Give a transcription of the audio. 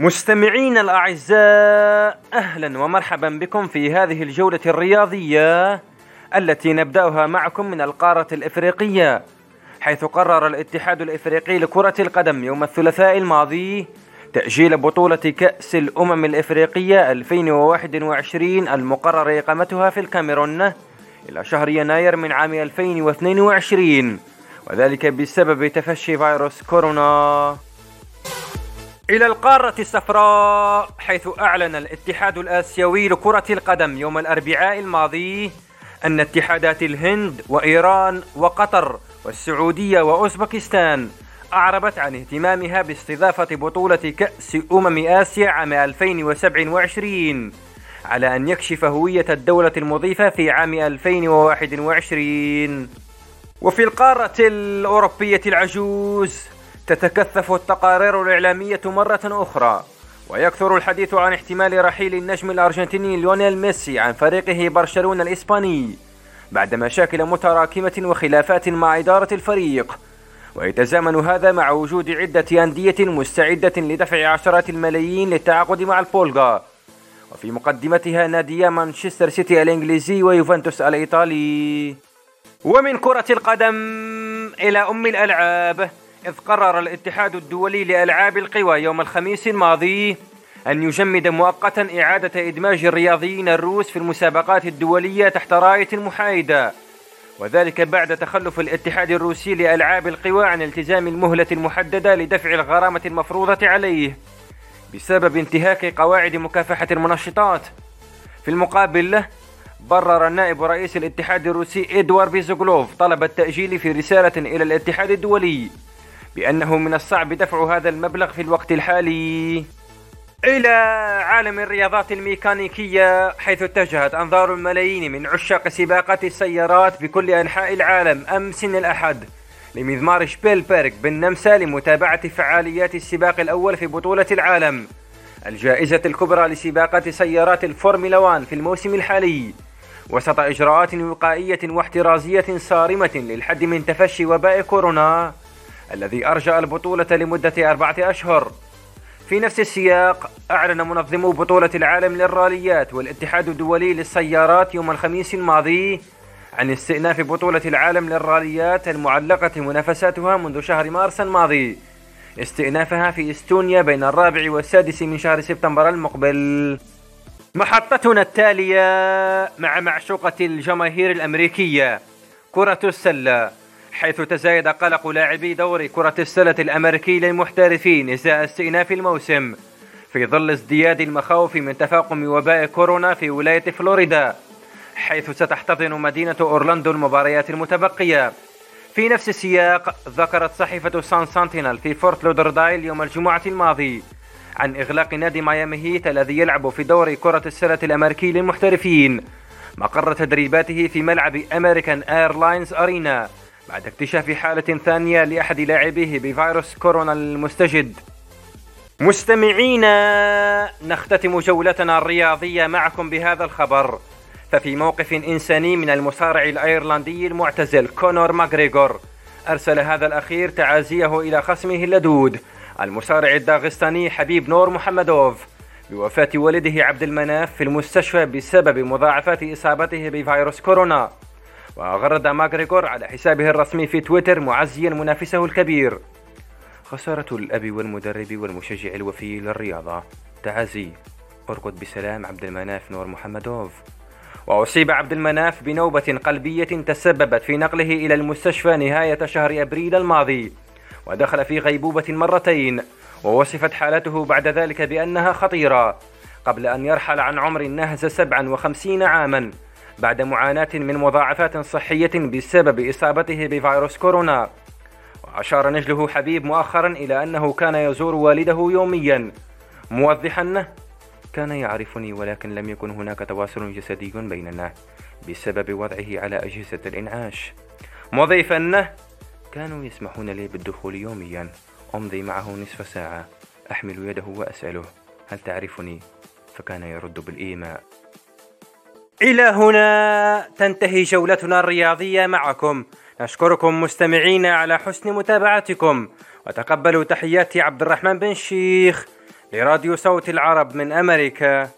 مستمعينا الأعزاء أهلا ومرحبا بكم في هذه الجولة الرياضية التي نبدأها معكم من القارة الإفريقية حيث قرر الاتحاد الإفريقي لكرة القدم يوم الثلاثاء الماضي تأجيل بطولة كأس الأمم الإفريقية 2021 المقرر إقامتها في الكاميرون إلى شهر يناير من عام 2022 وذلك بسبب تفشي فيروس كورونا. إلى القارة الصفراء حيث أعلن الاتحاد الآسيوي لكرة القدم يوم الأربعاء الماضي أن اتحادات الهند وإيران وقطر والسعودية وأوزبكستان أعربت عن اهتمامها باستضافة بطولة كأس أمم آسيا عام 2027 على أن يكشف هوية الدولة المضيفة في عام 2021 وفي القارة الأوروبية العجوز تتكثف التقارير الإعلامية مرة أخرى ويكثر الحديث عن احتمال رحيل النجم الأرجنتيني ليونيل ميسي عن فريقه برشلونة الإسباني بعد مشاكل متراكمة وخلافات مع إدارة الفريق. ويتزامن هذا مع وجود عدة أندية مستعدة لدفع عشرات الملايين للتعاقد مع البولغا. وفي مقدمتها ناديا مانشستر سيتي الإنجليزي ويوفنتوس الإيطالي. ومن كرة القدم إلى أم الألعاب إذ قرر الاتحاد الدولي لألعاب القوى يوم الخميس الماضي أن يجمد مؤقتا إعادة إدماج الرياضيين الروس في المسابقات الدولية تحت راية محايدة وذلك بعد تخلف الاتحاد الروسي لألعاب القوى عن التزام المهلة المحددة لدفع الغرامة المفروضة عليه بسبب انتهاك قواعد مكافحة المنشطات. في المقابل له برر نائب رئيس الاتحاد الروسي إدوار بيزوغلوف طلب التأجيل في رسالة إلى الاتحاد الدولي. بأنه من الصعب دفع هذا المبلغ في الوقت الحالي إلى عالم الرياضات الميكانيكية حيث اتجهت أنظار الملايين من عشاق سباقات السيارات بكل أنحاء العالم أمس الأحد لمضمار شبيلبرغ بالنمسا لمتابعة فعاليات السباق الأول في بطولة العالم الجائزة الكبرى لسباقات سيارات الفورمولا 1 في الموسم الحالي. وسط إجراءات وقائية واحترازية صارمة للحد من تفشي وباء كورونا الذي أرجأ البطولة لمدة أربعة أشهر. في نفس السياق أعلن منظمو بطولة العالم للراليات والاتحاد الدولي للسيارات يوم الخميس الماضي عن استئناف بطولة العالم للراليات المعلقة منافساتها منذ شهر مارس الماضي. استئنافها في إستونيا بين الرابع والسادس من شهر سبتمبر المقبل. محطتنا التالية مع معشوقة الجماهير الأمريكية كرة السلة. حيث تزايد قلق لاعبي دوري كرة السلة الأمريكي للمحترفين إزاء استئناف الموسم. في ظل ازدياد المخاوف من تفاقم وباء كورونا في ولاية فلوريدا حيث ستحتضن مدينة أورلاندو المباريات المتبقية. في نفس السياق ذكرت صحيفة سان سانتينال في فورت لودردايل يوم الجمعة الماضي عن إغلاق نادي ميامي هيت الذي يلعب في دوري كرة السلة الأمريكي للمحترفين مقر تدريباته في ملعب أمريكان إيرلاينز أرينا بعد اكتشاف حالة ثانية لأحد لاعبيه بفيروس كورونا المستجد. مستمعينا نختتم جولتنا الرياضية معكم بهذا الخبر. ففي موقف إنساني من المصارع الأيرلندي المعتزل كونور ماغريغور أرسل هذا الأخير تعازيه إلى خصمه اللدود المصارع الداغستاني حبيب نور محمدوف بوفاة والده عبد المناف في المستشفى بسبب مضاعفات إصابته بفيروس كورونا. وغرد ماغريغور على حسابه الرسمي في تويتر معزيا منافسه الكبير. خسارة الأب والمدرب والمشجع الوفي للرياضة تعازي. ارقد بسلام عبد المناف نور محمدوف. وأصيب عبد المناف بنوبة قلبية تسببت في نقله إلى المستشفى نهاية شهر أبريل الماضي. ودخل في غيبوبة مرتين. ووصفت حالته بعد ذلك بأنها خطيرة. قبل أن يرحل عن عمر نهز 57 عاما. بعد معاناة من مضاعفات صحية بسبب إصابته بفيروس كورونا. وأشار نجله حبيب مؤخرا إلى أنه كان يزور والده يوميا. موضحا كان يعرفني ولكن لم يكن هناك تواصل جسدي بيننا بسبب وضعه على أجهزة الإنعاش. مضيفا كانوا يسمحون لي بالدخول يوميا. أمضي معه نصف ساعة أحمل يده وأسأله هل تعرفني؟ فكان يرد بالإيماء. إلى هنا تنتهي جولتنا الرياضية معكم. نشكركم مستمعين على حسن متابعتكم. وتقبلوا تحيات عبد الرحمن بن شيخ لراديو صوت العرب من أمريكا.